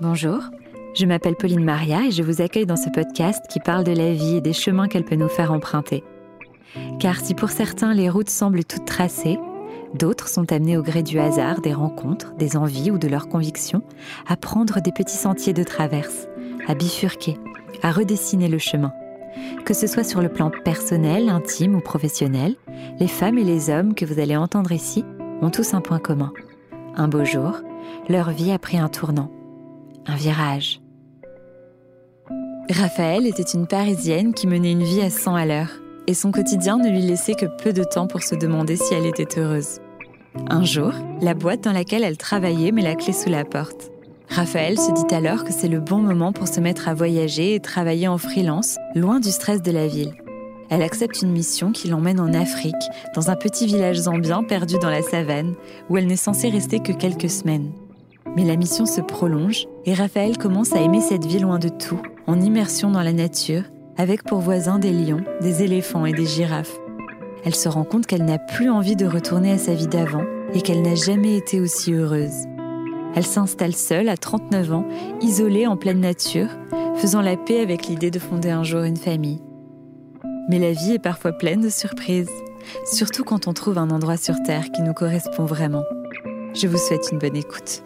Bonjour, je m'appelle Pauline Maria et je vous accueille dans ce podcast qui parle de la vie et des chemins qu'elle peut nous faire emprunter. Car si pour certains les routes semblent toutes tracées, d'autres sont amenés au gré du hasard, des rencontres, des envies ou de leurs convictions à prendre des petits sentiers de traverse, à bifurquer, à redessiner le chemin. Que ce soit sur le plan personnel, intime ou professionnel, les femmes et les hommes que vous allez entendre ici ont tous un point commun. Un beau jour, leur vie a pris un tournant un virage. Raphaël était une Parisienne qui menait une vie à 100 à l'heure, et son quotidien ne lui laissait que peu de temps pour se demander si elle était heureuse. Un jour, la boîte dans laquelle elle travaillait met la clé sous la porte. Raphaël se dit alors que c'est le bon moment pour se mettre à voyager et travailler en freelance, loin du stress de la ville. Elle accepte une mission qui l'emmène en Afrique, dans un petit village zambien perdu dans la savane, où elle n'est censée rester que quelques semaines. Mais la mission se prolonge et Raphaël commence à aimer cette vie loin de tout, en immersion dans la nature, avec pour voisins des lions, des éléphants et des girafes. Elle se rend compte qu'elle n'a plus envie de retourner à sa vie d'avant et qu'elle n'a jamais été aussi heureuse. Elle s'installe seule à 39 ans, isolée en pleine nature, faisant la paix avec l'idée de fonder un jour une famille. Mais la vie est parfois pleine de surprises, surtout quand on trouve un endroit sur Terre qui nous correspond vraiment. Je vous souhaite une bonne écoute.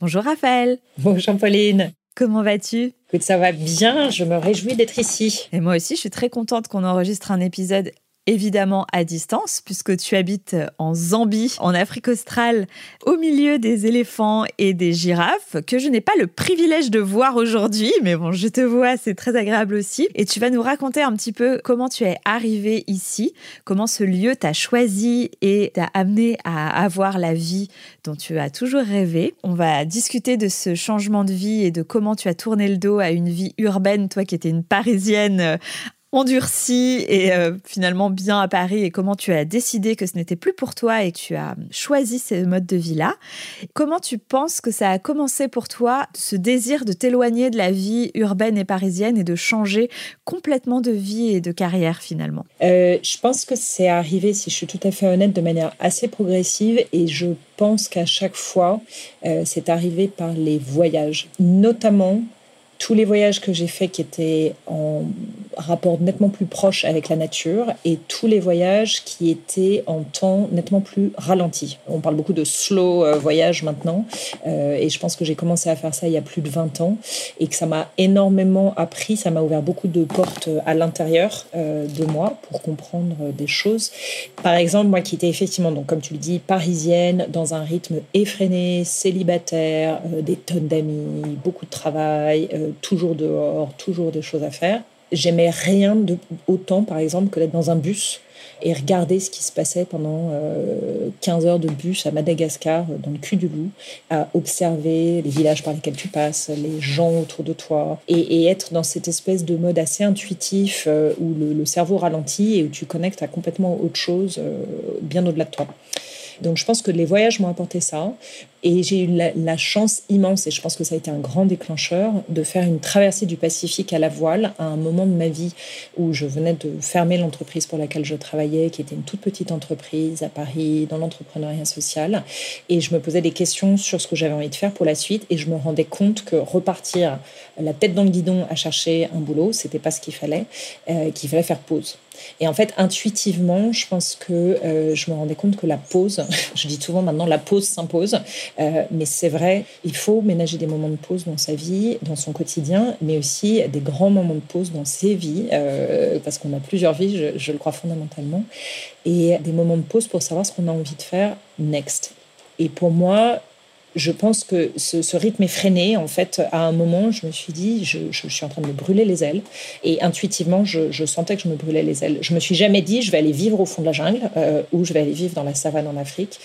Bonjour Raphaël. Bonjour Pauline. Comment vas-tu? Écoute, ça va bien, je me réjouis d'être ici. Et moi aussi, je suis très contente qu'on enregistre un épisode évidemment à distance, puisque tu habites en Zambie, en Afrique australe, au milieu des éléphants et des girafes, que je n'ai pas le privilège de voir aujourd'hui, mais bon, je te vois, c'est très agréable aussi. Et tu vas nous raconter un petit peu comment tu es arrivé ici, comment ce lieu t'a choisi et t'a amené à avoir la vie dont tu as toujours rêvé. On va discuter de ce changement de vie et de comment tu as tourné le dos à une vie urbaine, toi qui étais une Parisienne endurci et euh, finalement bien à Paris et comment tu as décidé que ce n'était plus pour toi et tu as choisi ce mode de vie-là. Comment tu penses que ça a commencé pour toi, ce désir de t'éloigner de la vie urbaine et parisienne et de changer complètement de vie et de carrière finalement? Euh, Je pense que c'est arrivé, si je suis tout à fait honnête, de manière assez progressive et je pense qu'à chaque fois, euh, c'est arrivé par les voyages, notamment tous les voyages que j'ai faits qui étaient en rapport nettement plus proche avec la nature et tous les voyages qui étaient en temps nettement plus ralenti. On parle beaucoup de slow euh, voyage maintenant euh, et je pense que j'ai commencé à faire ça il y a plus de 20 ans et que ça m'a énormément appris, ça m'a ouvert beaucoup de portes à l'intérieur euh, de moi pour comprendre des choses. Par exemple, moi qui étais effectivement, donc comme tu le dis, parisienne, dans un rythme effréné, célibataire, des tonnes d'amis, beaucoup de travail, toujours dehors, toujours des choses à faire j'aimais rien de autant, par exemple, que d'être dans un bus et regarder ce qui se passait pendant 15 euh, heures de bus à Madagascar, dans le cul du loup, à observer les villages par lesquels tu passes, les gens autour de toi, et, être dans cette espèce de mode assez intuitif euh, où le, cerveau ralentit et où tu connectes à complètement autre chose, euh, bien au-delà de toi. Donc je pense que les voyages m'ont apporté ça. Et j'ai eu la, chance immense, et je pense que ça a été un grand déclencheur, de faire une traversée du Pacifique à la voile à un moment de ma vie où je venais de fermer l'entreprise pour laquelle je travaillais, qui était une toute petite entreprise à Paris, dans l'entrepreneuriat social. Et je me posais des questions sur ce que j'avais envie de faire pour la suite. Et je me rendais compte que repartir la tête dans le guidon à chercher un boulot, c'était pas ce qu'il fallait, euh, qu'il fallait faire pause. Et en fait, intuitivement, je pense que euh, je me rendais compte que la pause, je dis souvent maintenant la pause s'impose, euh, mais c'est vrai, il faut ménager des moments de pause dans sa vie, dans son quotidien, mais aussi des grands moments de pause dans ses vies, euh, parce qu'on a plusieurs vies, je, je le crois fondamentalement, et des moments de pause pour savoir ce qu'on a envie de faire next. Et pour moi, je pense que ce, rythme est freiné. En fait, à un moment, je me suis dit, je, suis en train de me brûler les ailes. Et intuitivement, je, sentais que je me brûlais les ailes. Je me suis jamais dit, je vais aller vivre au fond de la jungle euh, ou je vais aller vivre dans la savane en Afrique.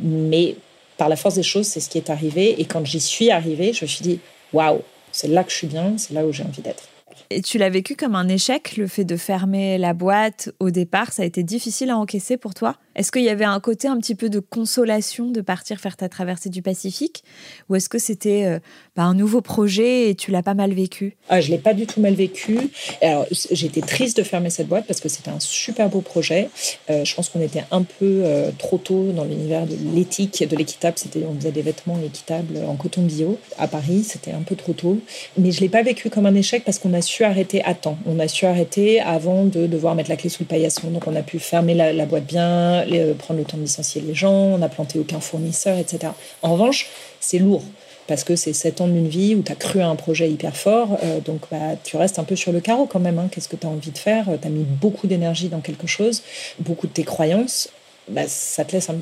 Mais par la force des choses, c'est ce qui est arrivé. Et quand j'y suis arrivée, je me suis dit, waouh, c'est là que je suis bien, c'est là où j'ai envie d'être. Et tu l'as vécu comme un échec, le fait de fermer la boîte au départ Ça a été difficile à encaisser pour toi? Est-ce qu'il y avait un côté un petit peu de consolation de partir faire ta traversée du Pacifique Ou est-ce que c'était euh, bah, un nouveau projet et tu l'as pas mal vécu? Ah, Je l'ai pas du tout mal vécu. Alors, j'étais triste de fermer cette boîte parce que c'était un super beau projet. Euh, je pense qu'on était un peu euh, trop tôt dans l'univers de l'éthique, de l'équitable. C'était, on faisait des vêtements équitables en coton bio à Paris. C'était un peu trop tôt. Mais je l'ai pas vécu comme un échec parce qu'on a su arrêter à temps. On a su arrêter avant de devoir mettre la clé sous le paillasson. Donc, on a pu fermer la, la boîte bien euh, prendre le temps de licencier les gens, on n'a planté aucun fournisseur, etc. En revanche, c'est lourd parce que c'est sept ans d'une vie où tu as cru à un projet hyper fort, euh, donc bah, tu restes un peu sur le carreau quand même. Hein. Qu'est-ce que tu as envie de faire? Tu as mis beaucoup d'énergie dans quelque chose, beaucoup de tes croyances, bah, ça te laisse un,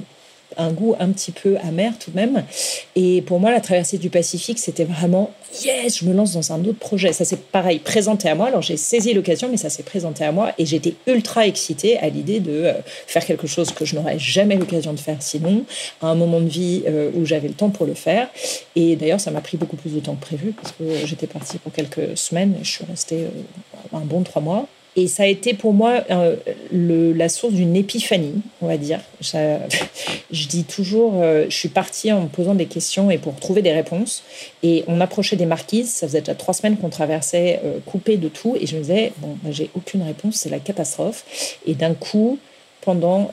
un goût un petit peu amer tout de même. Et pour moi, la traversée du Pacifique, c'était vraiment yes, je me lance dans un autre projet. Ça s'est pareil présenté à moi. Alors j'ai saisi l'occasion, mais ça s'est présenté à moi et j'étais ultra excitée à l'idée de euh, faire quelque chose que je n'aurais jamais l'occasion de faire sinon, à un moment de vie euh, où j'avais le temps pour le faire. Et d'ailleurs, ça m'a pris beaucoup plus de temps que prévu parce que j'étais partie pour quelques semaines et je suis restée euh, un bon trois mois. Et ça a été pour moi euh, la source d'une épiphanie, on va dire. je dis toujours, euh, je suis partie en me posant des questions et pour trouver des réponses. Et on approchait des marquises, ça faisait déjà trois semaines qu'on traversait, euh, coupé de tout. Et je me disais, bon, j'ai aucune réponse, c'est la catastrophe. Et d'un coup, pendant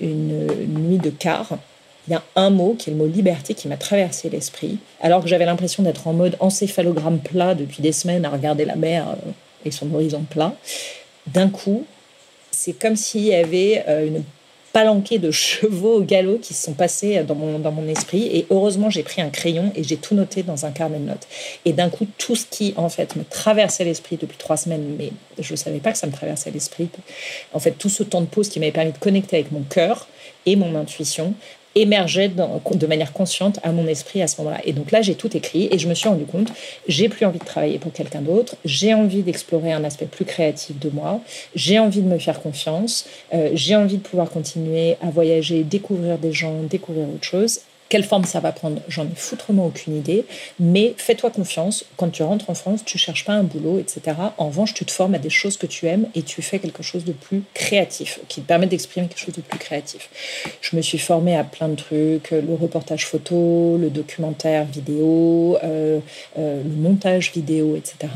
une, nuit de quart, il y a un mot qui est le mot liberté qui m'a traversé l'esprit. Alors que j'avais l'impression d'être en mode encéphalogramme plat depuis des semaines à regarder la mer et son horizon plat, d'un coup, c'est comme s'il y avait euh, une palanquée de chevaux au galop qui se sont passés dans mon, dans mon esprit. Et heureusement, j'ai pris un crayon et j'ai tout noté dans un carnet de notes. Et d'un coup, tout ce qui, en fait, me traversait l'esprit depuis trois semaines, mais je ne savais pas que ça me traversait l'esprit. En fait, tout ce temps de pause qui m'avait permis de connecter avec mon cœur et mon intuition émergeait de manière consciente à mon esprit à ce moment-là. Et donc là, j'ai tout écrit et je me suis rendu compte, j'ai plus envie de travailler pour quelqu'un d'autre, j'ai envie d'explorer un aspect plus créatif de moi, j'ai envie de me faire confiance, euh, j'ai envie de pouvoir continuer à voyager, découvrir des gens, découvrir autre chose. Quelle forme ça va prendre J'en ai foutrement aucune idée. Mais fais-toi confiance. Quand tu rentres en France, tu cherches pas un boulot, etc. En revanche, tu te formes à des choses que tu aimes et tu fais quelque chose de plus créatif, qui te permet d'exprimer quelque chose de plus créatif. Je me suis formée à plein de trucs, le reportage photo, le documentaire vidéo, euh, euh, le montage vidéo, etc.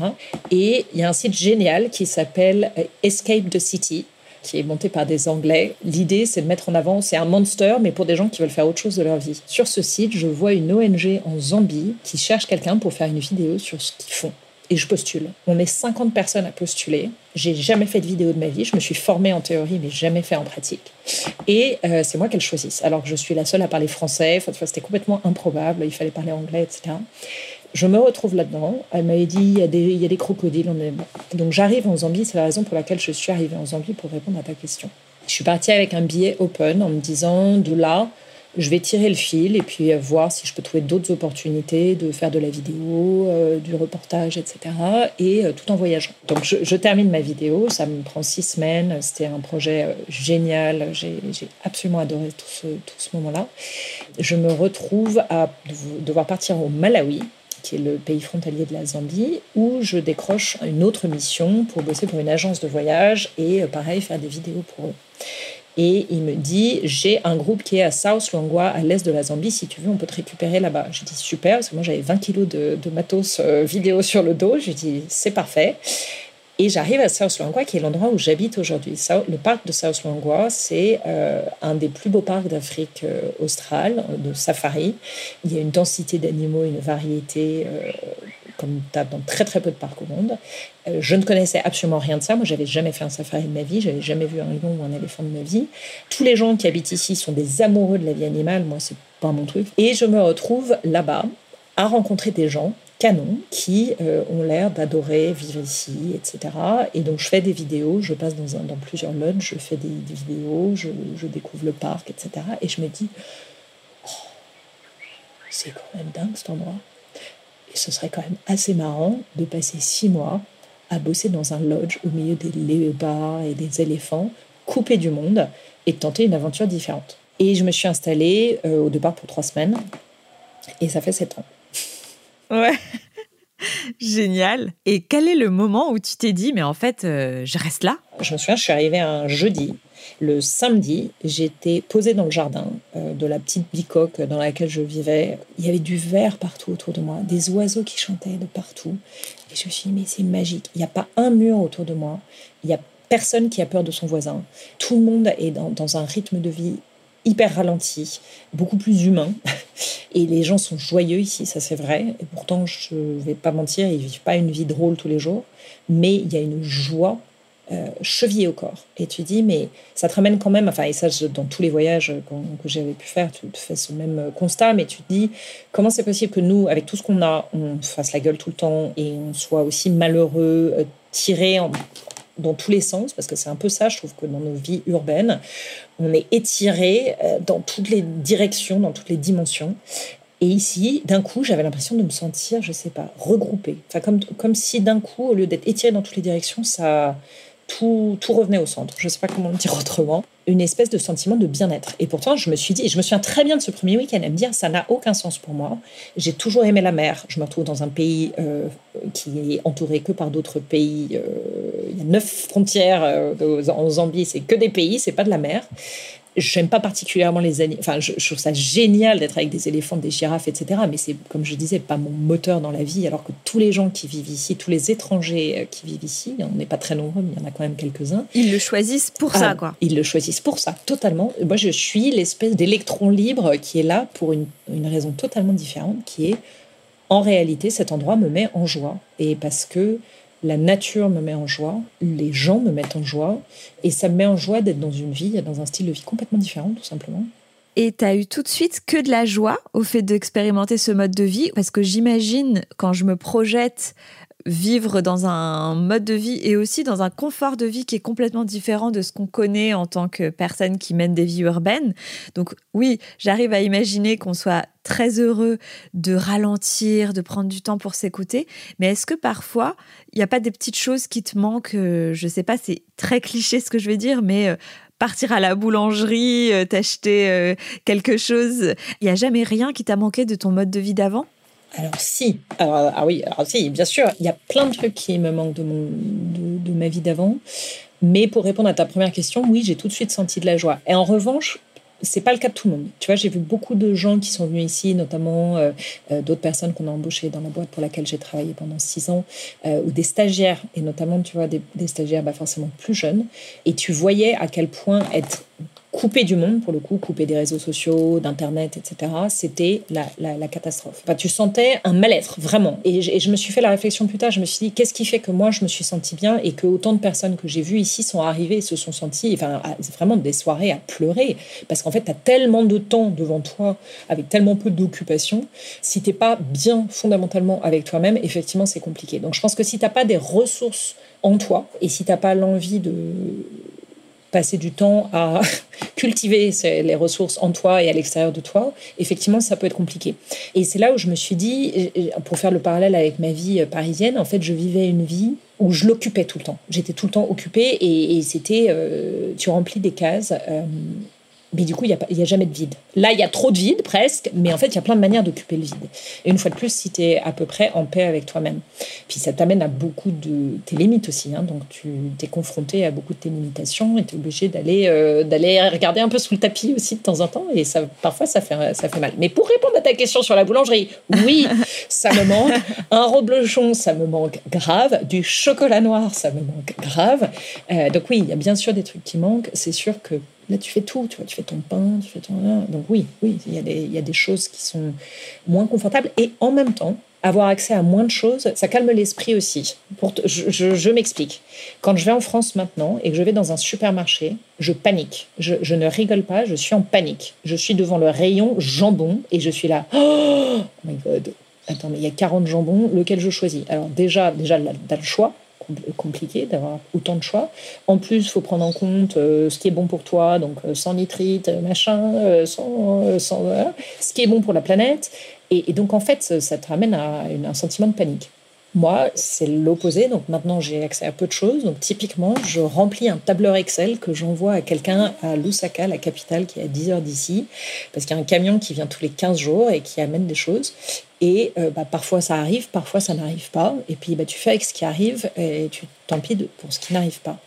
Et il y a un site génial qui s'appelle Escape the City qui est monté par des Anglais. L'idée, c'est de mettre en avant, c'est un monster, mais pour des gens qui veulent faire autre chose de leur vie. Sur ce site, je vois une ONG en Zambie qui cherche quelqu'un pour faire une vidéo sur ce qu'ils font. Et je postule. On est 50 personnes à postuler. J'ai jamais fait de vidéo de ma vie. Je me suis formée en théorie, mais jamais fait en pratique. Et euh, c'est moi qu'elle choisisse. Alors que je suis la seule à parler français. Enfin, c'était complètement improbable. Il fallait parler anglais, etc. Je me retrouve là-dedans. Elle m'avait dit il y, a des, crocodiles. Donc j'arrive en Zambie. C'est la raison pour laquelle je suis arrivée en Zambie pour répondre à ta question. Je suis partie avec un billet open en me disant de là, je vais tirer le fil et puis voir si je peux trouver d'autres opportunités de faire de la vidéo, euh, du reportage, etc. Et euh, tout en voyageant. Donc je, termine ma vidéo, ça me prend six semaines. C'était un projet euh, génial. J'ai absolument adoré tout ce, tout ce moment-là. Je me retrouve à devoir partir au Malawi qui est le pays frontalier de la Zambie, où je décroche une autre mission pour bosser pour une agence de voyage et euh, pareil, faire des vidéos pour eux. Et il me dit, j'ai un groupe qui est à South Luangwa, à l'est de la Zambie, si tu veux, on peut te récupérer là-bas. Je dis, super, parce que moi j'avais 20 kilos de, matos euh, vidéo sur le dos. Je dis, c'est parfait. Et j'arrive à South Luangwa, qui est l'endroit où j'habite aujourd'hui. Le parc de South Luangwa, c'est euh, un des plus beaux parcs d'Afrique euh, australe, de safari. Il y a une densité d'animaux, une variété, euh, comme tu as dans très très peu de parcs au monde. je ne connaissais absolument rien de ça. Moi, j'avais jamais fait un safari de ma vie. J'avais jamais vu un lion ou un éléphant de ma vie. Tous les gens qui habitent ici sont des amoureux de la vie animale. Moi, c'est pas mon truc. Et je me retrouve là-bas à rencontrer des gens qui euh, ont l'air d'adorer vivre ici, etc. Et donc je fais des vidéos, je passe dans, plusieurs lunchs, je fais des, vidéos, je, découvre le parc, etc. Et je me dis, oh, c'est quand même dingue cet endroit. Et ce serait quand même assez marrant de passer six mois à bosser dans un lodge au milieu des léopards et des éléphants, coupé du monde, et tenter une aventure différente. Et je me suis installée euh, au départ pour trois semaines, et ça fait sept ans. Ouais. Génial. Et quel est le moment où tu t'es dit, mais en fait, euh, je reste là? Je me souviens, je suis arrivée un jeudi. Le samedi, j'étais posée dans le jardin euh, de la petite bicoque dans laquelle je vivais. Il y avait du vert partout autour de moi, des oiseaux qui chantaient de partout. Et je me suis dit, mais c'est magique. Il n'y a pas un mur autour de moi. Il n'y a personne qui a peur de son voisin. Tout le monde est dans un rythme de vie hyper ralenti, beaucoup plus humain. Et les gens sont joyeux ici, ça c'est vrai. Et pourtant, je ne vais pas mentir, ils vivent pas une vie drôle tous les jours. Mais il y a une joie euh, chevillée au corps. Et tu dis, mais ça te ramène quand même, enfin, et ça, dans tous les voyages que j'avais pu faire, tu fais ce même constat, mais tu te dis, comment c'est possible que nous, avec tout ce qu'on a, on fasse la gueule tout le temps et on soit aussi malheureux, euh, tiré en, dans tous les sens, parce que c'est un peu ça, je trouve que dans nos vies urbaines, on est étiré euh, dans toutes les directions, dans toutes les dimensions. Et ici, d'un coup, j'avais l'impression de me sentir, je sais pas, regroupée. Enfin, comme, comme si d'un coup, au lieu d'être étiré dans toutes les directions, ça, tout, tout revenait au centre. Je ne sais pas comment le dire autrement. Une espèce de sentiment de bien-être. Et pourtant, je me suis dit, et je me souviens très bien de ce premier week-end, à me dire, ça n'a aucun sens pour moi. J'ai toujours aimé la mer. Je me retrouve dans un pays euh, qui est entouré que par d'autres pays. Euh, il y a neuf frontières euh, en Zambie, c'est que des pays, c'est pas de la mer. J'aime pas particulièrement les animaux. Enfin, je, trouve ça génial d'être avec des éléphants, des girafes, etc. Mais c'est, comme je disais, pas mon moteur dans la vie. Alors que tous les gens qui vivent ici, tous les étrangers euh, qui vivent ici, on n'est pas très nombreux, mais il y en a quand même quelques-uns. Ils le choisissent pour ça, ah, quoi. Ils le choisissent pour ça, totalement. Moi, je suis l'espèce d'électron libre qui est là pour une, une raison totalement différente, qui est, en réalité, cet endroit me met en joie. Et parce que la nature me met en joie, les gens me mettent en joie, et ça me met en joie d'être dans une vie, dans un style de vie complètement différent, tout simplement. Et tu as eu tout de suite que de la joie au fait d'expérimenter ce mode de vie? Parce que j'imagine, quand je me projette vivre dans un mode de vie et aussi dans un confort de vie qui est complètement différent de ce qu'on connaît en tant que personne qui mène des vies urbaines. Donc oui, j'arrive à imaginer qu'on soit très heureux de ralentir, de prendre du temps pour s'écouter, mais est-ce que parfois, il n'y a pas des petites choses qui te manquent euh, Je sais pas, c'est très cliché ce que je vais dire, mais euh, partir à la boulangerie, euh, t'acheter quelque chose, il n'y a jamais rien qui t'a manqué de ton mode de vie d'avant? Alors si, ah oui, alors si, bien sûr, il y a plein de trucs qui me manquent de, mon, de, ma vie d'avant. Mais pour répondre à ta première question, oui, j'ai tout de suite senti de la joie. Et en revanche, c'est pas le cas de tout le monde. Tu vois, j'ai vu beaucoup de gens qui sont venus ici, notamment euh, euh, d'autres personnes qu'on a embauchées dans la boîte pour laquelle j'ai travaillé pendant six ans, euh, ou des stagiaires, et notamment, tu vois, des, des stagiaires bah, forcément plus jeunes. Et tu voyais à quel point être coupé du monde, pour le coup, coupé des réseaux sociaux, d'Internet, etc., c'était la, catastrophe. Enfin, tu sentais un mal-être, vraiment. Et je, me suis fait la réflexion plus tard, je me suis dit, qu'est-ce qui fait que moi, je me suis sentie bien et que autant de personnes que j'ai vues ici sont arrivées et se sont senties, enfin, vraiment des soirées à pleurer? Parce qu'en fait, tu as tellement de temps devant toi, avec tellement peu d'occupation. Si t'es pas bien fondamentalement avec toi-même, effectivement, c'est compliqué. Donc, je pense que si t'as pas des ressources en toi et si t'as pas l'envie de passer du temps à cultiver les ressources en toi et à l'extérieur de toi, effectivement, ça peut être compliqué. Et c'est là où je me suis dit, pour faire le parallèle avec ma vie euh, parisienne, en fait, je vivais une vie où je l'occupais tout le temps. J'étais tout le temps occupée et, c'était, euh, tu remplis des cases. Euh, mais du coup, il n'y a, a, jamais de vide. Là, il y a trop de vide, presque, mais en fait, il y a plein de manières d'occuper le vide. Et une fois de plus, si tu es à peu près en paix avec toi-même. Puis ça t'amène à beaucoup de tes limites aussi. Hein. donc, tu es confronté à beaucoup de tes limitations et tu es obligé d'aller euh, d'aller regarder un peu sous le tapis aussi de temps en temps. Et ça, parfois, ça fait, ça fait mal. Mais pour répondre à ta question sur la boulangerie, oui, ça me manque. Un reblochon, ça me manque grave. Du chocolat noir, ça me manque grave. Euh, donc oui, il y a bien sûr des trucs qui manquent. C'est sûr que Là, tu fais tout, tu vois, tu fais ton pain, tu fais ton... Donc oui, oui, il y, a des, y a des choses qui sont moins confortables. Et en même temps, avoir accès à moins de choses, ça calme l'esprit aussi. Pour je, je, m'explique. Quand je vais en France maintenant et que je vais dans un supermarché, je panique. Je, je, ne rigole pas, je suis en panique. Je suis devant le rayon jambon et je suis là. Oh my god. Attends, mais il y a 40 jambons, lequel je choisis? Alors déjà, déjà, tu as le choix compliqué d'avoir autant de choix. En plus, il faut prendre en compte euh, ce qui est bon pour toi, donc euh, sans nitrite, machin, euh, sans, sans ce qui est bon pour la planète. Et, donc, en fait, ça, te ramène à un sentiment de panique. Moi, c'est l'opposé. Donc maintenant, j'ai accès à peu de choses. Donc typiquement, je remplis un tableur Excel que j'envoie à quelqu'un à Lusaka, la capitale, qui est à 10 heures d'ici, parce qu'il y a un camion qui vient tous les 15 jours et qui amène des choses. Et euh, bah, parfois ça arrive, parfois ça n'arrive pas. Et puis bah, tu fais avec ce qui arrive et tu tant pis pour ce qui n'arrive pas.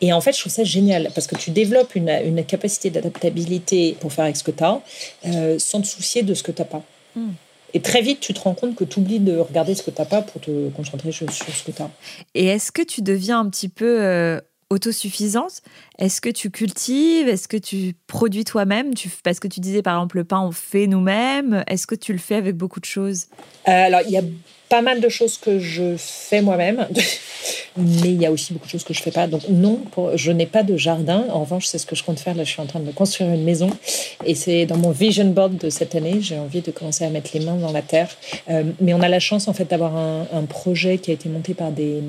Et en fait, je trouve ça génial parce que tu développes une, capacité d'adaptabilité pour faire avec ce que tu as euh, sans te soucier de ce que tu n'as pas. Hmm. Et très vite, tu te rends compte que tu oublies de regarder ce que tu n'as pas pour te concentrer sur, ce que tu as. Et est-ce que tu deviens un petit peu euh, autosuffisante? Est-ce que tu cultives? Est-ce que tu produis toi-même? Parce que tu disais par exemple le pain, on fait nous-mêmes. Est-ce que tu le fais avec beaucoup de choses? Euh, Alors, il y a pas mal de choses que je fais moi-même, mais il y a aussi beaucoup de choses que je fais pas. Donc non, je n'ai pas de jardin. En revanche, c'est ce que je compte faire. Là, je suis en train de construire une maison et c'est dans mon vision board de cette année. J'ai envie de commencer à mettre les mains dans la terre. Euh, mais on a la chance en fait d'avoir un, projet qui a été monté par des,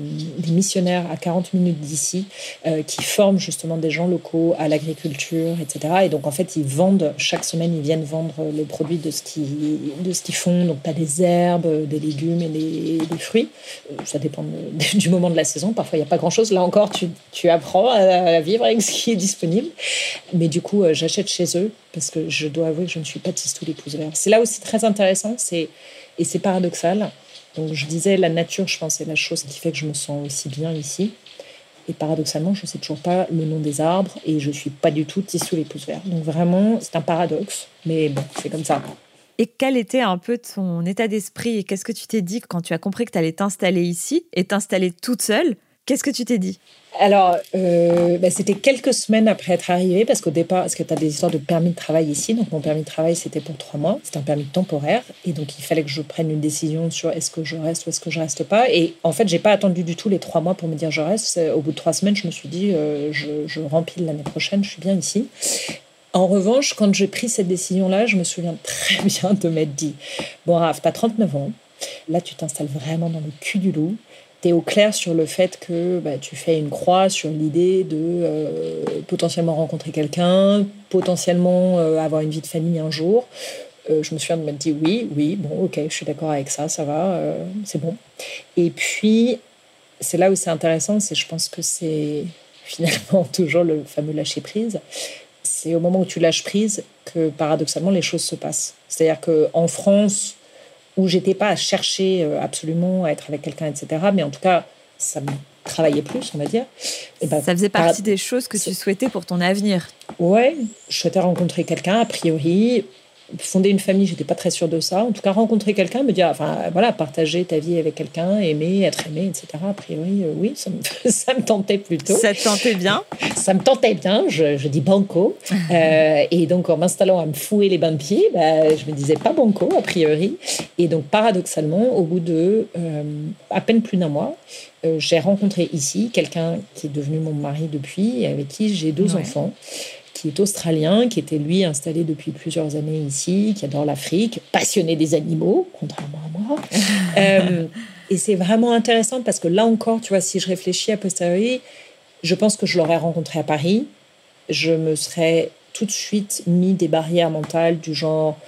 missionnaires à 40 minutes d'ici, euh, qui forment justement des gens locaux à l'agriculture, etc. Et donc en fait, ils vendent chaque semaine, ils viennent vendre le produit de ce qu'ils de ce qu'ils font. Donc tu as des herbes, des légumes les, fruits. Euh, ça dépend du moment de la saison. Parfois, il n'y a pas grand-chose. Là encore, tu, tu apprends à, vivre avec ce qui est disponible. Mais du coup, euh, j'achète chez eux parce que je dois avouer que je ne suis pas tisse les pouces verts. C'est là aussi très intéressant c'est, et c'est paradoxal. Donc, je disais, la nature, je pense, c'est la chose qui fait que je me sens aussi bien ici. Et paradoxalement, je ne sais toujours pas le nom des arbres et je ne suis pas du tout tisse tous les pouces verts. Donc, vraiment, c'est un paradoxe. Mais bon, c'est comme ça. Et quel était un peu ton état d'esprit et qu'est-ce que tu t'es dit quand tu as compris que tu allais t'installer ici et t'installer toute seule? Qu'est-ce que tu t'es dit? Alors, euh, bah, c'était quelques semaines après être arrivée, parce qu'au départ, parce que tu as des histoires de permis de travail ici. Donc, mon permis de travail, c'était pour trois mois. C'était un permis temporaire. Et donc, il fallait que je prenne une décision sur est-ce que je reste ou est-ce que je reste pas. Et en fait, j'ai pas attendu du tout les trois mois pour me dire je reste. Au bout de trois semaines, je me suis dit euh, je, je rempile l'année prochaine, je suis bien ici. En revanche, quand j'ai pris cette décision-là, je me souviens très bien de m'être dit Bon, Raph, tu as 39 ans, là, tu t'installes vraiment dans le cul du loup. Tu es au clair sur le fait que bah, tu fais une croix sur l'idée de euh, potentiellement rencontrer quelqu'un, potentiellement euh, avoir une vie de famille un jour. Euh, je me souviens de m'être dit oui, oui, bon, ok, je suis d'accord avec ça, ça va, c'est bon. Et puis, c'est là où c'est intéressant, c'est je pense que c'est finalement toujours le fameux lâcher prise c'est au moment où tu lâches prise que paradoxalement les choses se passent. C'est-à-dire qu'en France, où j'étais pas à chercher euh, absolument à être avec quelqu'un, etc., mais en tout cas, ça me travaillait plus, on va dire. Et ben, ça faisait partie des choses que tu souhaitais pour ton avenir. Ouais, je souhaitais rencontrer quelqu'un, a priori, fonder une famille, j'étais pas très sûre de ça. En tout cas, rencontrer quelqu'un, me dire, enfin, voilà, partager ta vie avec quelqu'un, aimer, être aimé, etc. A priori, euh, oui, ça me, ça me, tentait plutôt. Ça te tentait bien Ça me tentait bien, je, je dis banco. Euh, et donc, en m'installant à me fouer les bains de pied, bah, je me disais pas banco, a priori. Et donc, paradoxalement, au bout de euh, à peine plus d'un mois, j'ai rencontré ici quelqu'un qui est devenu mon mari depuis, et avec qui j'ai deux enfants qui est australien, qui était lui installé depuis plusieurs années ici, qui adore l'Afrique, passionné des animaux, contrairement à moi. Euh, et c'est vraiment intéressant parce que là encore, tu vois, si je réfléchis à posteriori, je pense que je l'aurais rencontré à Paris. Je me serais tout de suite mis des barrières mentales du genre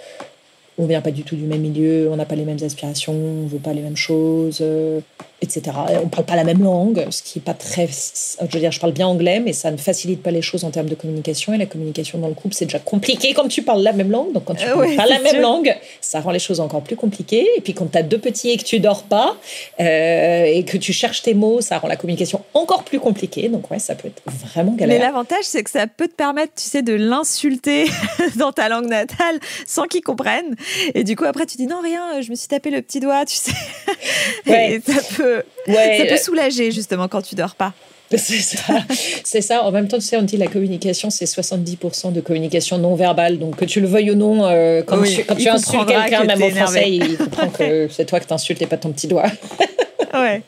on vient pas du tout du même milieu, on n'a pas les mêmes aspirations, on veut pas les mêmes choses, euh, etc. On parle pas la même langue, ce qui est pas très. Je veux dire, je parle bien anglais, mais ça ne facilite pas les choses en termes de communication. Et la communication dans le couple, c'est déjà compliqué quand tu parles la même langue. Donc quand tu parles pas la même langue, ça rend les choses encore plus compliquées. Et puis quand tu as deux petits et que tu dors pas euh, et que tu cherches tes mots, ça rend la communication encore plus compliquée. Donc ouais, ça peut être vraiment galère. Mais l'avantage, c'est que ça peut te permettre, tu sais, de l'insulter dans ta langue natale sans qu'il comprenne. Et du coup, après, tu dis non, rien, je me suis tapé le petit doigt, tu sais. et ça peut, ça peut soulager, justement, quand tu dors pas. C'est ça. c'est ça. En même temps, tu sais, on dit la communication, c'est 70% de communication non verbale. Donc, que tu le veuilles ou non, euh, quand, tu, quand tu insultes quelqu'un, même en français, il comprend que c'est toi que t'insultes et pas ton petit doigt. ouais.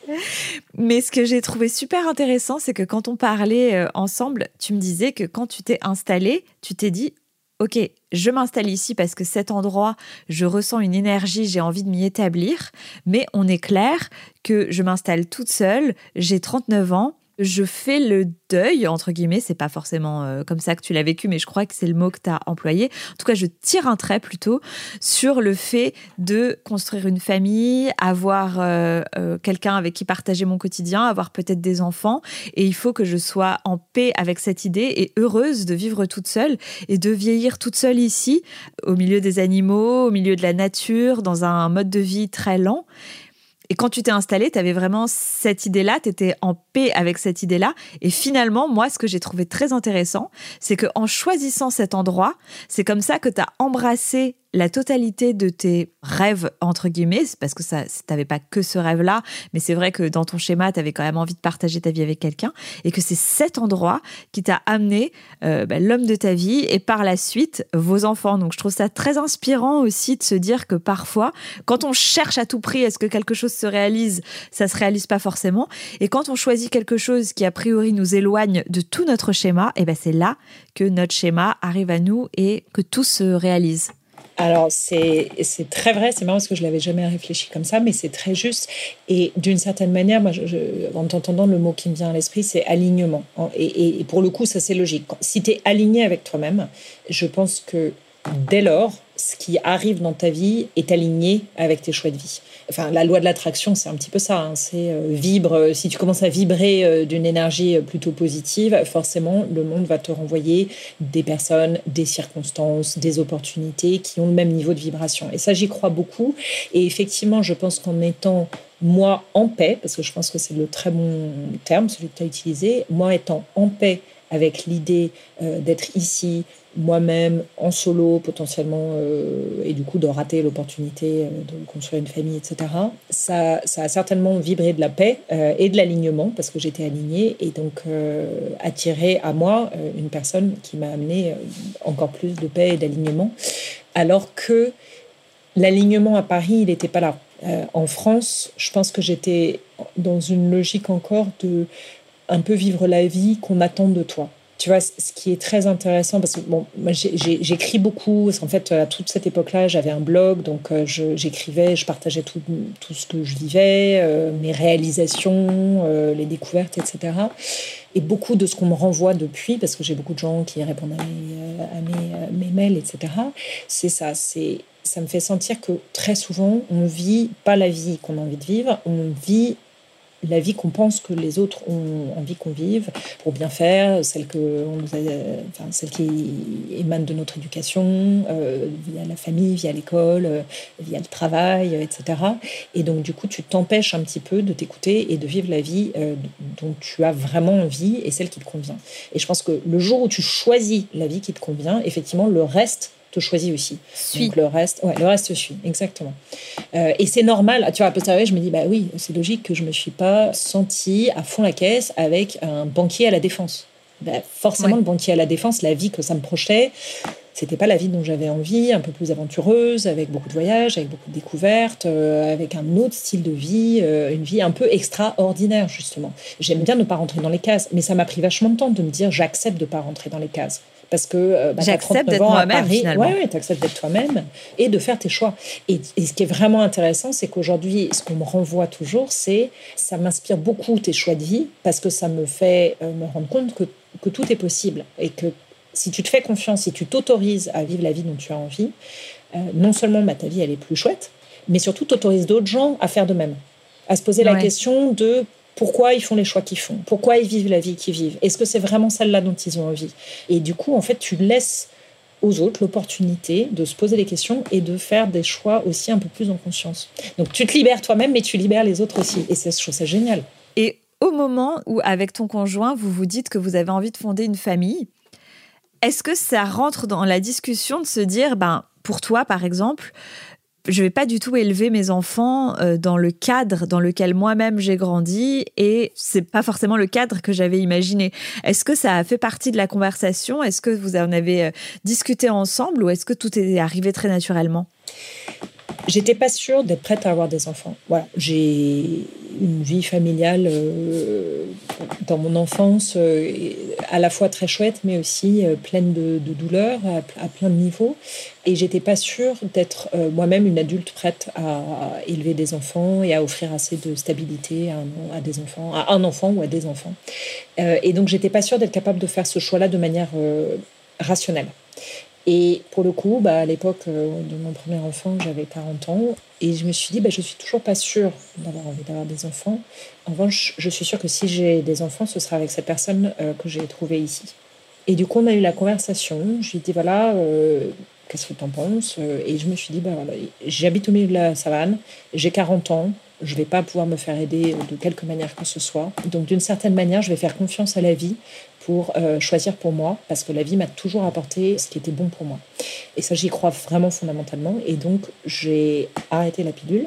Mais ce que j'ai trouvé super intéressant, c'est que quand on parlait euh, ensemble, tu me disais que quand tu t'es installé, tu t'es dit ok, je m'installe ici parce que cet endroit, je ressens une énergie, j'ai envie de m'y établir, mais on est clair que je m'installe toute seule, j'ai 39 ans, je fais le deuil, entre guillemets, c'est pas forcément euh, comme ça que tu l'as vécu, mais je crois que c'est le mot que tu as employé. En tout cas, je tire un trait plutôt sur le fait de construire une famille, avoir euh, euh, quelqu'un avec qui partager mon quotidien, avoir peut-être des enfants. Et il faut que je sois en paix avec cette idée et heureuse de vivre toute seule et de vieillir toute seule ici, au milieu des animaux, au milieu de la nature, dans un mode de vie très lent. Et quand tu t'es installé, tu avais vraiment cette idée-là, tu étais en paix avec cette idée-là. Et finalement, moi, ce que j'ai trouvé très intéressant, c'est qu'en choisissant cet endroit, c'est comme ça que tu as embrassé la totalité de tes rêves, entre guillemets, parce que ça, t'avais pas que ce rêve-là, mais c'est vrai que dans ton schéma, tu avais quand même envie de partager ta vie avec quelqu'un, et que c'est cet endroit qui t'a amené euh, bah, l'homme de ta vie, et par la suite, vos enfants. Donc je trouve ça très inspirant aussi de se dire que parfois, quand on cherche à tout prix, est-ce que quelque chose se réalise, ça se réalise pas forcément, et quand on choisit quelque chose qui a priori nous éloigne de tout notre schéma, et ben c'est là que notre schéma arrive à nous et que tout se réalise. Alors, c'est très vrai, c'est marrant parce que je l'avais jamais réfléchi comme ça, mais c'est très juste. Et d'une certaine manière, moi, en t'entendant, le mot qui me vient à l'esprit, c'est alignement. Et, et, pour le coup, ça, c'est logique. Si tu es aligné avec toi-même, je pense que dès lors, ce qui arrive dans ta vie est aligné avec tes choix de vie. Enfin, la loi de l'attraction, c'est un petit peu ça. Hein. C'est euh, vibre. Si tu commences à vibrer euh, d'une énergie euh, plutôt positive, forcément, le monde va te renvoyer des personnes, des circonstances, des opportunités qui ont le même niveau de vibration. Et ça, j'y crois beaucoup. Et effectivement, je pense qu'en étant moi en paix, parce que je pense que c'est le très bon terme, celui que tu as utilisé, moi étant en paix avec l'idée d'être ici, moi-même en solo potentiellement euh, et du coup de rater l'opportunité euh, de construire une famille, etc. Ça, ça a certainement vibré de la paix euh, et de l'alignement parce que j'étais alignée et donc attiré à moi une personne qui m'a amené encore plus de paix et d'alignement alors que l'alignement à Paris il n'était pas là. en France, je pense que j'étais dans une logique encore de un peu vivre la vie qu'on attend de toi tu vois, ce qui est très intéressant, parce que bon, j'écris beaucoup, en fait, à toute cette époque-là, j'avais un blog, donc euh, j'écrivais, je, partageais tout, tout, ce que je vivais, euh, mes réalisations, euh, les découvertes, etc. Et beaucoup de ce qu'on me renvoie depuis, parce que j'ai beaucoup de gens qui répondent à mes, à mes mails, etc., c'est ça, c'est ça me fait sentir que très souvent, on vit pas la vie qu'on a envie de vivre, on vit la vie qu'on pense que les autres ont envie qu'on vive pour bien faire, celle, que enfin, celle qui émane de notre éducation, euh, via la famille, via l'école, euh, via le travail, etc. Et donc, du coup, tu t'empêches un petit peu de t'écouter et de vivre la vie euh, dont tu as vraiment envie et celle qui te convient. Et je pense que le jour où tu choisis la vie qui te convient, effectivement, le reste te choisis aussi. Donc le reste, ouais, le reste suit, exactement. Euh, et c'est normal, tu vois, à posteriori, je me dis, bah oui, c'est logique que je me suis pas sentie à fond la caisse avec un banquier à la défense. Bah, forcément, le banquier à la défense, la vie que ça me projetait, c'était pas la vie dont j'avais envie, un peu plus aventureuse, avec beaucoup de voyages, avec beaucoup de découvertes, euh, avec un autre style de vie, euh, une vie un peu extraordinaire justement. J'aime bien ne pas rentrer dans les cases, mais ça m'a pris vachement de temps de me dire j'accepte de pas rentrer dans les cases parce que euh, bah, j'accepte d'être moi-même finalement. Toi-même et de faire tes choix. Et, ce qui est vraiment intéressant, c'est qu'aujourd'hui, ce qu'on me renvoie toujours, c'est ça m'inspire beaucoup tes choix de vie parce que ça me fait euh, me rendre compte que, que tout est possible et que si tu te fais confiance, si tu t'autorises à vivre la vie dont tu as envie, euh, non seulement bah, ta vie elle est plus chouette, mais surtout t'autorises d'autres gens à faire de même, à se poser la question de pourquoi ils font les choix qu'ils font, pourquoi ils vivent la vie qu'ils vivent. Est-ce que c'est vraiment celle-là dont ils ont envie? Et du coup, en fait, tu laisses aux autres l'opportunité de se poser des questions et de faire des choix aussi un peu plus en conscience. Donc tu te libères toi-même, mais tu libères les autres aussi. Et je trouve ça génial. Et au moment où, avec ton conjoint, vous vous dites que vous avez envie de fonder une famille, est-ce que ça rentre dans la discussion de se dire, ben, pour toi, par exemple, je vais pas du tout élever mes enfants euh, dans le cadre dans lequel moi-même j'ai grandi et c'est pas forcément le cadre que j'avais imaginé. Est-ce que ça a fait partie de la conversation? Est-ce que vous en avez euh, discuté ensemble ou est-ce que tout est arrivé très naturellement? J'étais pas sûre d'être prête à avoir des enfants. Voilà, j'ai une vie familiale euh, dans mon enfance euh, à la fois très chouette, mais aussi euh, pleine de, douleurs à, plein de niveaux. Et j'étais pas sûre d'être moi-même une adulte prête à, élever des enfants et à offrir assez de stabilité à, des enfants, à un enfant ou à des enfants. et donc j'étais pas sûre d'être capable de faire ce choix-là de manière rationnelle. Et pour le coup, bah, à l'époque euh, de mon premier enfant, j'avais 40 ans. Et je me suis dit, bah, je suis toujours pas sûre d'avoir envie d'avoir des enfants. En revanche, je suis sûre que si j'ai des enfants, ce sera avec cette personne euh, que j'ai trouvée ici. Et du coup, on a eu la conversation. Je lui ai dit, voilà, euh, qu'est-ce que tu en penses Et je me suis dit, bah, voilà, j'habite au milieu de la savane, j'ai 40 ans, je vais pas pouvoir me faire aider de quelque manière que ce soit. Donc d'une certaine manière, je vais faire confiance à la vie pour euh, choisir pour moi, parce que la vie m'a toujours apporté ce qui était bon pour moi. Et ça, j'y crois vraiment fondamentalement. Et donc, j'ai arrêté la pilule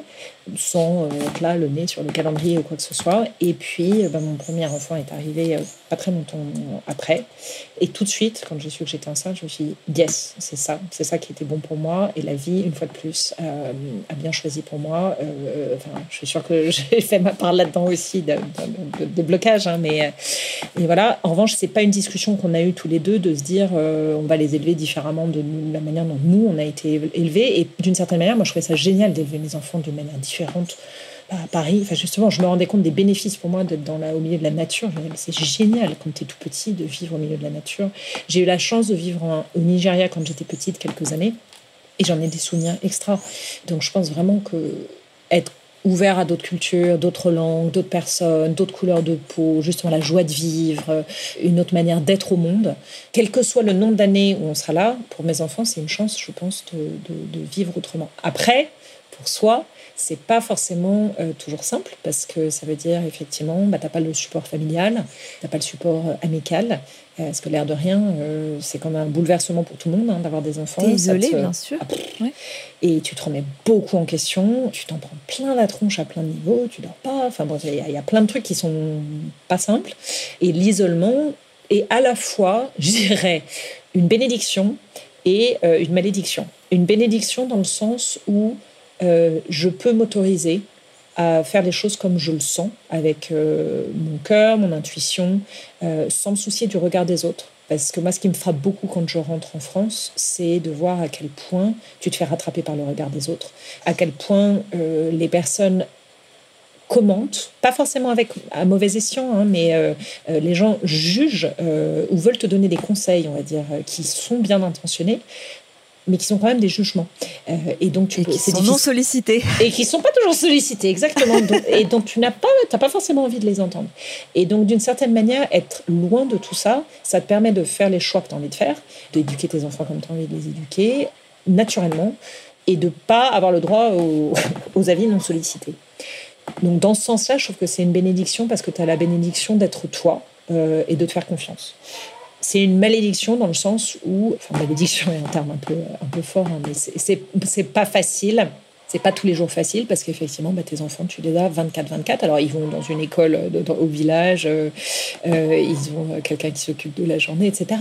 sans euh, être là, le nez sur le calendrier ou quoi que ce soit. Et puis, euh, bah, mon premier enfant est arrivé pas très longtemps après. Et tout de suite, quand j'ai su que j'étais enceinte, je me suis dit, yes, c'est ça, c'est ça qui était bon pour moi. Et la vie, une fois de plus, a bien choisi pour moi. je suis sûre que j'ai fait ma part là-dedans aussi de, de, blocage. Hein, mais voilà. En revanche, c'est pas une discussion qu'on a eue tous les deux de se dire euh, on va les élever différemment de la manière dont nous on a été élevés. Et d'une certaine manière, moi je trouvais ça génial d'élever mes enfants d'une manière différente à Paris. Enfin, justement, je me rendais compte des bénéfices pour moi d'être dans la, au milieu de la nature. C'est génial quand tu es tout petit de vivre au milieu de la nature. J'ai eu la chance de vivre au Nigeria quand j'étais petite quelques années et j'en ai des souvenirs extra. Donc je pense vraiment que être ouvert à d'autres cultures, d'autres langues, d'autres personnes, d'autres couleurs de peau, justement la joie de vivre, une autre manière d'être au monde. Quel que soit le nombre d'années où on sera là, pour mes enfants, c'est une chance, je pense, de, vivre autrement. Après, pour soi, c'est pas forcément euh, toujours simple parce que ça veut dire effectivement, bah, t'as pas le support familial, t'as pas le support euh, amical. Euh, parce que l'air de rien, c'est comme un bouleversement pour tout le monde hein, d'avoir des enfants. T'es isolé, bien sûr. Ah, Et tu te remets beaucoup en question, tu t'en prends plein la tronche à plein de niveaux, tu dors pas. Enfin bon, il y, y, a plein de trucs qui sont pas simples. Et l'isolement est à la fois, je dirais, une bénédiction et une malédiction. Une bénédiction dans le sens où euh, je peux m'autoriser à faire les choses comme je le sens, avec euh, mon cœur, mon intuition, euh, sans me soucier du regard des autres. Parce que moi, ce qui me frappe beaucoup quand je rentre en France, c'est de voir à quel point tu te fais rattraper par le regard des autres, à quel point les personnes commentent, pas forcément avec un mauvais escient, hein, mais les gens jugent ou veulent te donner des conseils, on va dire, qui sont bien intentionnés, mais qui sont quand même des jugements. Euh, et donc tu et qui sont non sollicités. Et qui sont pas toujours sollicités, exactement. et donc tu n'as pas, as pas forcément envie de les entendre. Et donc d'une certaine manière, être loin de tout ça, ça te permet de faire les choix que tu as envie de faire, d'éduquer tes enfants comme tu as envie de les éduquer, naturellement, et de pas avoir le droit aux, aux avis non sollicités. Donc dans ce sens-là, je trouve que c'est une bénédiction parce que tu as la bénédiction d'être toi euh, et de te faire confiance c'est une malédiction dans le sens où, malédiction est un terme un peu, un peu fort, hein, mais c'est pas facile. C'est pas tous les jours facile parce qu'effectivement, bah, tes enfants, tu les as 24-24. Alors, ils vont dans une école au village, euh, euh, ils ont quelqu'un qui s'occupe de la journée, etc.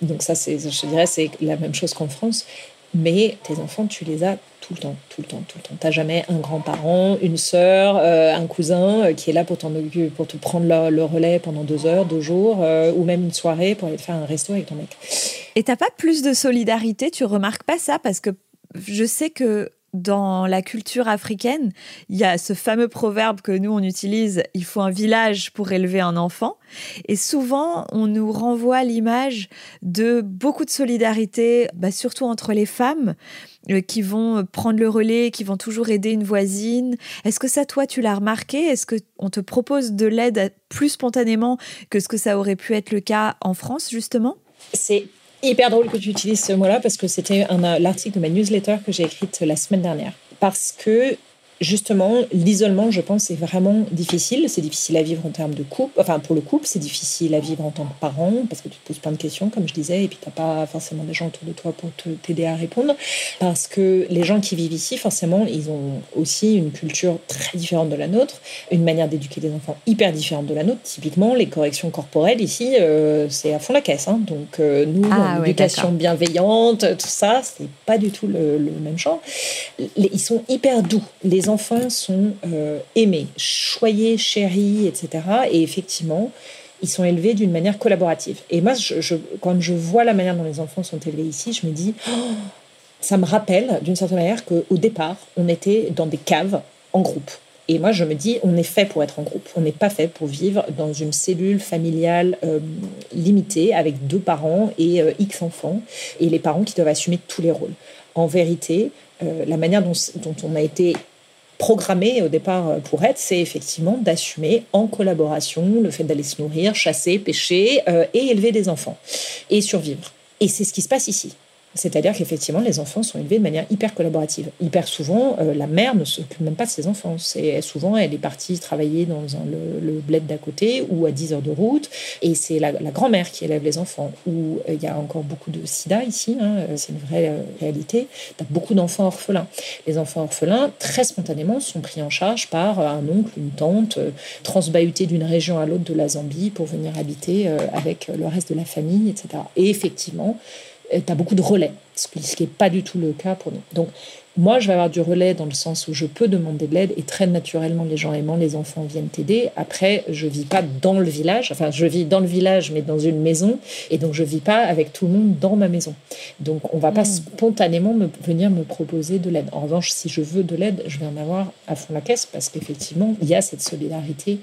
Donc, ça, je dirais, c'est la même chose qu'en France. Mais tes enfants, tu les as tout le temps, tout le temps, tout le temps. Tu n'as jamais un grand-parent, une sœur, euh, un cousin euh, qui est là pour, pour te prendre le, relais pendant deux heures, deux jours, euh, ou même une soirée pour aller te faire un resto avec ton mec. Et t'as pas plus de solidarité? Tu remarques pas ça? Parce que je sais que dans la culture africaine, il y a ce fameux proverbe que nous on utilise, il faut un village pour élever un enfant. Et souvent, on nous renvoie l'image de beaucoup de solidarité, bah, surtout entre les femmes euh, qui vont prendre le relais, qui vont toujours aider une voisine. Est-ce que ça, toi, tu l'as remarqué? Est-ce qu'on te propose de l'aide plus spontanément que ce que ça aurait pu être le cas en France, justement? C'est hyper drôle que tu utilises ce mot-là parce que c'était l'article de ma newsletter que j'ai écrite la semaine dernière. Parce que justement, l'isolement, je pense, est vraiment difficile. C'est difficile à vivre en termes de couple. Enfin, pour le couple, c'est difficile à vivre en tant que parent parce que tu te poses plein de questions, comme je disais, et puis tu n'as pas forcément des gens autour de toi pour t'aider à répondre. Parce que les gens qui vivent ici, forcément, ils ont aussi une culture très différente de la nôtre, une manière d'éduquer des enfants hyper différente de la nôtre. Typiquement, les corrections corporelles ici, euh, c'est à fond la caisse. Hein. Donc, euh, nous, ah, l'éducation bienveillante, tout ça, c'est pas du tout le, même genre. ils sont hyper doux. Les les enfants sont euh, aimés, choyés, chéris, etc. Et effectivement, ils sont élevés d'une manière collaborative. Et moi, quand je vois la manière dont les enfants sont élevés ici, je me dis, oh, ça me rappelle d'une certaine manière qu'au départ, on était dans des caves en groupe. Et moi, je me dis, on est fait pour être en groupe. On n'est pas fait pour vivre dans une cellule familiale euh, limitée avec deux parents et euh, X enfants, et les parents qui doivent assumer tous les rôles. En vérité, la manière dont, dont on a été programmé au départ euh, pour être, c'est effectivement d'assumer en collaboration le fait d'aller se nourrir, chasser, pêcher euh, et élever des enfants et survivre. Et c'est ce qui se passe ici. C'est-à-dire qu'effectivement, les enfants sont élevés de manière hyper collaborative. Hyper souvent, euh, la mère ne s'occupe même pas de ses enfants. Souvent, elle est partie travailler dans le, bled d'à côté ou à 10 heures de route, et c'est la, grand-mère qui élève les enfants. Ou euh, il y a encore beaucoup de sida ici, hein, euh, c'est une vraie réalité. Tu as beaucoup d'enfants orphelins. Les enfants orphelins, très spontanément, sont pris en charge par un oncle, une tante, transbahutés d'une région à l'autre de la Zambie pour venir habiter avec le reste de la famille, etc. Et effectivement, tu as beaucoup de relais, ce qui n'est pas du tout le cas pour nous. Donc, moi, je vais avoir du relais dans le sens où je peux demander de l'aide et très naturellement, les gens aimants, les enfants viennent t'aider. Après, je vis pas dans le village. Enfin, je vis dans le village, mais dans une maison. Et donc, je vis pas avec tout le monde dans ma maison. Donc, on va pas hmm. spontanément me, venir me proposer de l'aide. En revanche, si je veux de l'aide, je vais en avoir à fond la caisse parce qu'effectivement, il y a cette solidarité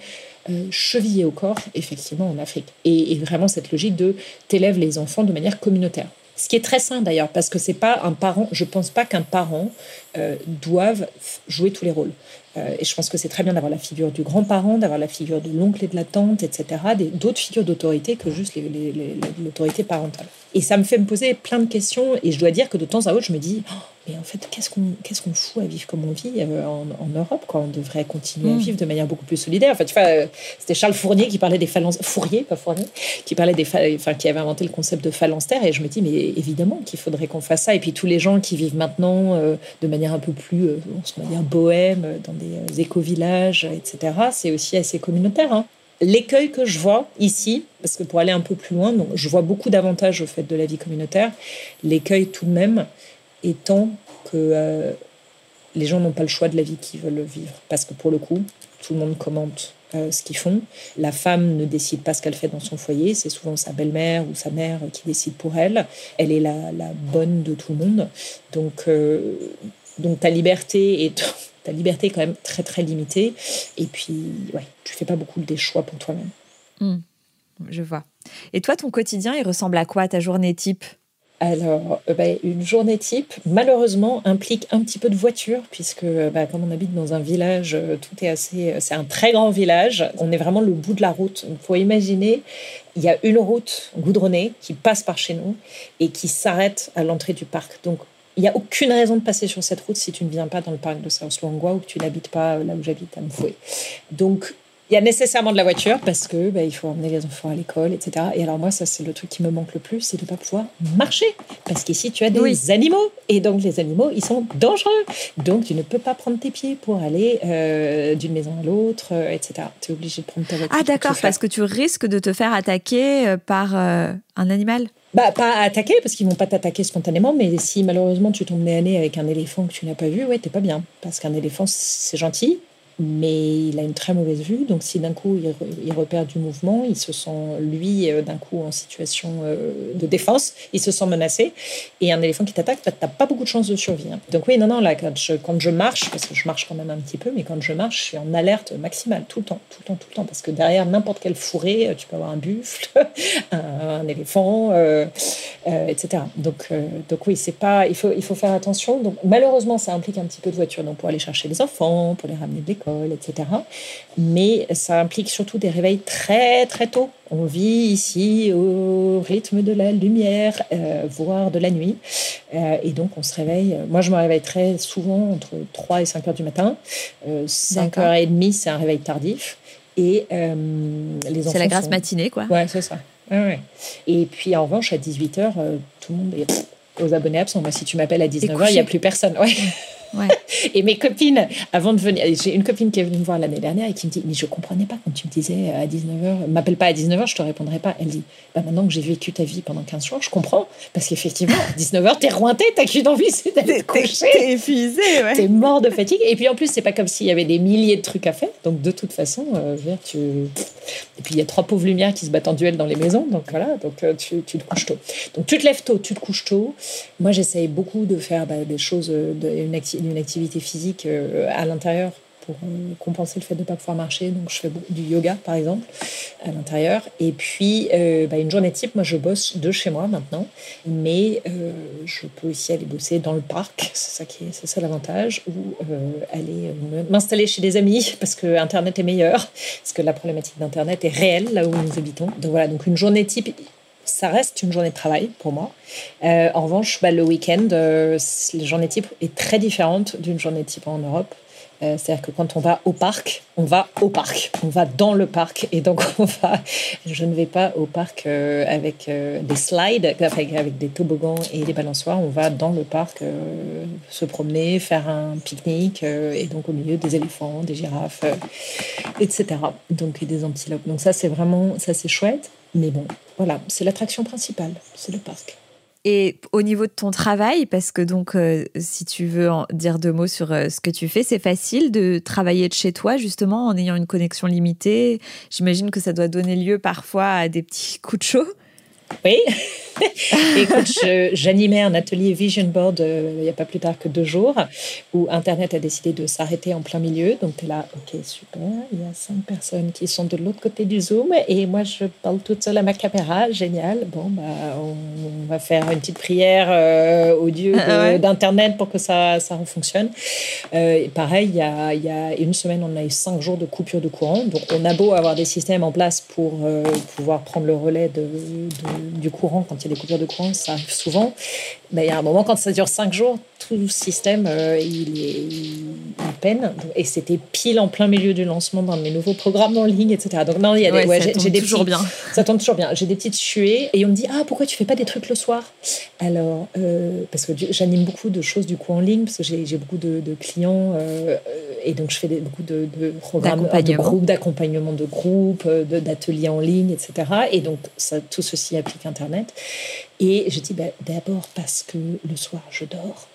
euh, chevillée au corps, effectivement, en Afrique. Et, et vraiment cette logique de t'élèves les enfants de manière communautaire. Ce qui est très sain d'ailleurs, parce que c'est pas un parent, je pense pas qu'un parent euh, doive jouer tous les rôles. Euh, et je pense que c'est très bien d'avoir la figure du grand-parent, d'avoir la figure de l'oncle et de la tante, etc., d'autres figures d'autorité que juste l'autorité parentale. Et ça me fait me poser plein de questions, et je dois dire que de temps à autre, je me dis, oh, mais en fait, qu'est-ce qu'on qu'est-ce qu'on fout à vivre comme on vit euh, en, Europe quand On devrait continuer à hmm. vivre de manière beaucoup plus solidaire. Enfin, tu vois, euh, c'était Charles Fournier qui parlait des phalanges... Fourier, pas Fournier, qui parlait des enfin, qui avait inventé le concept de phalanstère. Et je me dis, mais évidemment qu'il faudrait qu'on fasse ça. Et puis tous les gens qui vivent maintenant euh, de manière un peu plus, on va dire, bohème, dans des éco-villages, etc., c'est aussi assez communautaire. Hein. L'écueil que je vois ici, parce que pour aller un peu plus loin, je vois beaucoup d'avantages au fait de la vie communautaire. L'écueil tout de même, étant que euh, les gens n'ont pas le choix de la vie qu'ils veulent vivre. Parce que pour le coup, tout le monde commente euh, ce qu'ils font. La femme ne décide pas ce qu'elle fait dans son foyer, c'est souvent sa belle-mère ou sa mère qui décide pour elle. Elle est la, bonne de tout le monde. Euh, donc ta liberté est ta liberté est quand même très très limitée. Et puis, ouais, tu fais pas beaucoup des choix pour toi-même. Hmm. je vois. Et toi, ton quotidien, il ressemble à quoi ta journée type? Alors, euh, bah, une journée type, malheureusement, implique un petit peu de voiture, puisque euh, bah, comme on habite dans un village, euh, tout est assez. C'est un très grand village. On est vraiment le bout de la route. Il faut imaginer, il y a une route goudronnée qui passe par chez nous et qui s'arrête à l'entrée du parc. Donc, il n'y a aucune raison de passer sur cette route si tu ne viens pas dans le parc de South Luangwa ou que tu n'habites pas là où j'habite à Mfoué. Donc, il y a nécessairement de la voiture parce que bah, il faut emmener les enfants à l'école, etc. Et alors moi, ça c'est le truc qui me manque le plus, c'est de ne pas pouvoir marcher. Parce qu'ici, tu as des animaux. Et donc les animaux, ils sont dangereux. Donc tu ne peux pas prendre tes pieds pour aller euh, d'une maison à l'autre, euh, etc. Tu es obligé de prendre ta voiture. Ah d'accord, parce que tu risques de te faire attaquer euh, par un animal bah, pas attaquer, parce qu'ils vont pas t'attaquer spontanément, mais si malheureusement tu tombes nez avec un éléphant que tu n'as pas vu, ouais, t'es pas bien. Parce qu'un éléphant, c'est gentil, mais il a une très mauvaise vue. Donc, si d'un coup il, repère du mouvement, il se sent, lui, euh, d'un coup en situation euh, de défense, il se sent menacé. Et un éléphant qui t'attaque, tu n'as pas beaucoup de chances de survie. Hein. Donc, oui, non, non, là, quand je, marche, parce que je marche quand même un petit peu, mais quand je marche, je suis en alerte maximale, tout le temps, tout le temps, tout le temps. Parce que derrière n'importe quelle fourrée, euh, tu peux avoir un buffle, un, éléphant, etc. Donc, donc, oui, c'est pas, il faut, il faut faire attention. Donc, malheureusement, ça implique un petit peu de voiture. Donc, pour aller chercher les enfants, pour les ramener de l'école etc. Mais ça implique surtout des réveils très très tôt. On vit ici au rythme de la lumière, euh, voire de la nuit. Euh, et donc on se réveille. Moi je me réveille très souvent entre 3 et 5 heures du matin. 5 euh, heures et demie, c'est un réveil tardif. Et les C'est la grasse matinée, quoi. Ouais, c'est ça. Et puis en revanche, à 18h, tout le monde est aux abonnés absents. Moi, si tu m'appelles à 19h, il n'y a plus personne. Ouais. Et mes copines, avant de venir, j'ai une copine qui est venue me voir l'année dernière et qui me dit Mais je comprenais pas quand tu me disais à 19h, m'appelle pas à 19h, je te répondrai pas. Elle dit bah Maintenant que j'ai vécu ta vie pendant 15 jours, je comprends. Parce qu'effectivement, à 19h, t'es rointé, t'as qu'une envie, c'est d'aller te coucher. T'es épuisé, ouais. T'es mort de fatigue. Et puis en plus, c'est pas comme s'il y avait des milliers de trucs à faire. Donc de toute façon, euh, tu. Et puis il y a trois pauvres lumières qui se battent en duel dans les maisons. Donc voilà, donc euh, tu, tu, te couches tôt. Donc tu te lèves tôt, tu te couches tôt. Moi, j'essaye beaucoup de faire bah, des choses, euh, de, une, une activité physique euh, à l'intérieur pour euh, compenser le fait de ne pas pouvoir marcher. Donc, je fais du yoga, par exemple, à l'intérieur. Et puis, euh, bah, une journée type, moi, je bosse de chez moi maintenant, mais je peux aussi aller bosser dans le parc, c'est ça, qui est, c'est ça l'avantage, ou aller m'installer chez des amis, parce que Internet est meilleur, parce que la problématique d'Internet est réelle là où nous habitons. Donc voilà, donc une journée type, ça reste une journée de travail pour moi. en revanche, bah, le week-end, la journée type est très différente d'une journée type en Europe. Euh, c'est-à-dire que quand on va au parc, on va au parc, on va dans le parc. Et donc, on va, je ne vais pas au parc euh, avec euh, des slides, avec, des toboggans et des balançoires. On va dans le parc se promener, faire un pique-nique, et donc au milieu des éléphants, des girafes, etc. Donc, et des antilopes. Donc, ça, c'est vraiment, ça, c'est chouette. Mais bon, voilà, c'est l'attraction principale, c'est le parc. Et au niveau de ton travail, parce que donc, euh, si tu veux en dire deux mots sur euh, ce que tu fais, c'est facile de travailler de chez toi, justement, en ayant une connexion limitée. J'imagine que ça doit donner lieu parfois à des petits coups de chaud. Oui. Écoute, j'animais un atelier Vision Board euh, il n'y a pas plus tard que deux jours où Internet a décidé de s'arrêter en plein milieu. Donc, tu es là, ok, super. Il y a cinq personnes qui sont de l'autre côté du Zoom et moi, je parle toute seule à ma caméra. Génial. Bon, bah, on, va faire une petite prière euh, au Dieu ah d'Internet pour que ça, ça fonctionne. Euh, pareil, il y, a, il y, a, une semaine, on a eu cinq jours de coupure de courant. Donc, on a beau avoir des systèmes en place pour pouvoir prendre le relais de, du courant quand il y a des coupures de courant, ça arrive souvent. Mais il y a un moment, quand ça dure cinq jours, tout le système, euh, il, est, il, peine. Et c'était pile en plein milieu du lancement d'un de mes nouveaux programmes en ligne, etc. Donc, non, il y a des, j'ai, des toujours bien. Ça tombe toujours bien. J'ai des petites chuées. Et on me dit, ah, pourquoi tu fais pas des trucs le soir? Alors, euh, parce que j'anime beaucoup de choses du coup en ligne, parce que j'ai, beaucoup de, clients. Euh, et donc, je fais beaucoup de, programmes, de groupes, d'accompagnement de groupes, d'ateliers en ligne, etc. Et donc, ça, tout ceci applique Internet. Et je dis, bah, d'abord parce que le soir, je dors.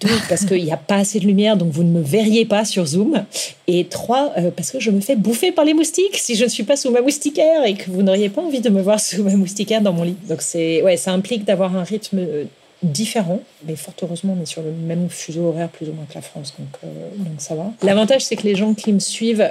Deux, parce qu'il n'y a pas assez de lumière, donc vous ne me verriez pas sur Zoom. Et trois, euh, parce que je me fais bouffer par les moustiques si je ne suis pas sous ma moustiquaire et que vous n'auriez pas envie de me voir sous ma moustiquaire dans mon lit. Donc c'est, ouais, ça implique d'avoir un rythme euh, différent, mais fort heureusement, on est sur le même fuseau horaire plus ou moins que la France, donc, euh, donc ça va. L'avantage, c'est que les gens qui me suivent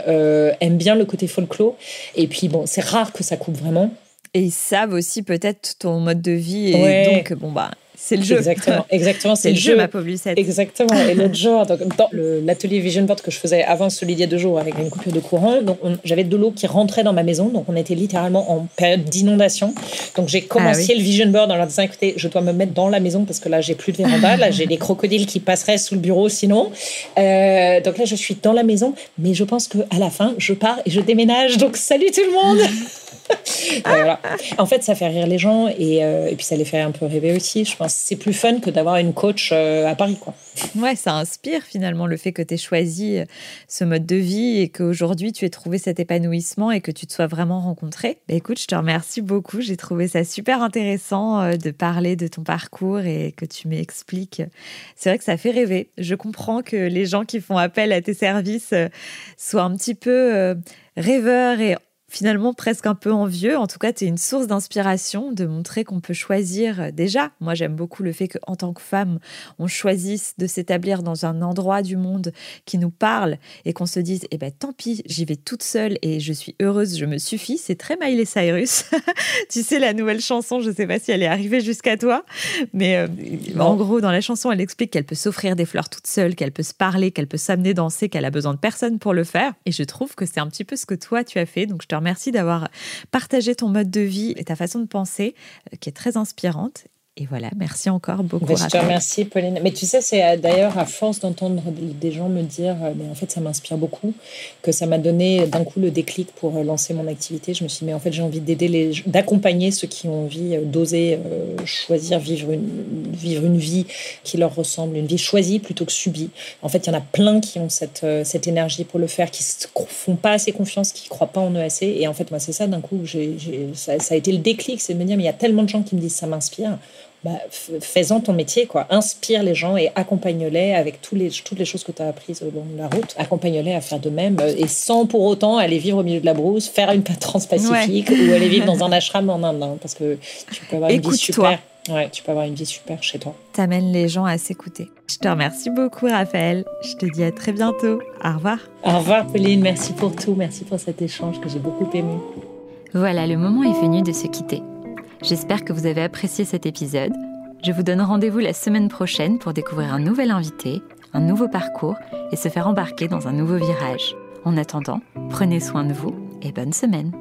aiment bien le côté folklore, et puis bon, c'est rare que ça coupe vraiment. Et ils savent aussi peut-être ton mode de vie. Et donc, bon, bah, c'est le jeu. Exactement, exactement. c'est le, jeu, ma pauvre Lucette. Exactement. Et l'autre jour, donc, dans l'atelier Vision Board que je faisais avant celui d'il y a deux jours avec une coupure de courant, donc j'avais de l'eau qui rentrait dans ma maison. Donc on était littéralement en période d'inondation. Donc j'ai commencé ah le Vision Board en leur disant écoutez, je dois me mettre dans la maison parce que là j'ai plus de véranda. là j'ai des crocodiles qui passeraient sous le bureau sinon. Euh, donc là je suis dans la maison. Mais je pense qu'à la fin, je pars et je déménage. Donc salut tout le monde En fait, ça fait rire les gens et, euh, et, puis ça les fait un peu rêver aussi. Je pense c'est plus fun que d'avoir une coach euh, à Paris. Quoi. Ouais, ça inspire finalement le fait que tu aies choisi euh, ce mode de vie et qu'aujourd'hui tu aies trouvé cet épanouissement et que tu te sois vraiment rencontré. Bah, écoute, je te remercie beaucoup. J'ai trouvé ça super intéressant de parler de ton parcours et que tu m'expliques. C'est vrai que ça fait rêver. Je comprends que les gens qui font appel à tes services soient un petit peu rêveurs et finalement presque un peu envieux. En tout cas, tu es une source d'inspiration de montrer qu'on peut choisir euh, déjà. Moi, j'aime beaucoup le fait qu'en tant que femme, on choisisse de s'établir dans un endroit du monde qui nous parle et qu'on se dise, eh ben tant pis, j'y vais toute seule et je suis heureuse, je me suffis. C'est très Miley Cyrus. tu sais, la nouvelle chanson, je ne sais pas si elle est arrivée jusqu'à toi, mais euh, en gros, dans la chanson, elle explique qu'elle peut s'offrir des fleurs toute seule, qu'elle peut se parler, qu'elle peut s'amener danser, qu'elle a besoin de personne pour le faire. Et je trouve que c'est un petit peu ce que toi, tu as fait. Donc, je te Merci d'avoir partagé ton mode de vie et ta façon de penser, euh, qui est très inspirante. Et voilà, merci encore beaucoup. je te remercie, Pauline. Mais tu sais, c'est euh, d'ailleurs à force d'entendre des gens me dire, euh, mais en fait, ça m'inspire beaucoup, que ça m'a donné d'un coup le déclic pour euh, lancer mon activité. Je me suis dit, mais en fait, j'ai envie d'aider les, d'accompagner ceux qui ont envie d'oser choisir vivre une, vivre une vie qui leur ressemble, une vie choisie plutôt que subie. En fait, il y en a plein qui ont cette, cette énergie pour le faire, qui ne font pas assez confiance, qui ne croient pas en eux assez. Et en fait, moi, c'est ça, d'un coup, j'ai, ça, ça, a été le déclic, c'est de me dire, mais il y a tellement de gens qui me disent, ça m'inspire bah, fais-en ton métier, quoi. Inspire les gens et accompagne-les avec tous les, toutes les choses que tu as apprises au long de la route. Accompagne-les à faire de même euh, et sans pour autant aller vivre au milieu de la brousse, faire une transpacifique ou aller vivre dans un ashram en Inde, hein, parce que tu peux avoir une vie super. Ouais, tu peux avoir une vie super chez toi. T'amènes les gens à s'écouter. Je te remercie beaucoup, Raphaël. Je te dis à très bientôt. Au revoir. Au revoir, Pauline. Merci pour tout. Merci pour cet échange que j'ai beaucoup aimé. Voilà, le moment est venu de se quitter. J'espère que vous avez apprécié cet épisode. Je vous donne rendez-vous la semaine prochaine pour découvrir un nouvel invité, un nouveau parcours et se faire embarquer dans un nouveau virage. En attendant, prenez soin de vous et bonne semaine.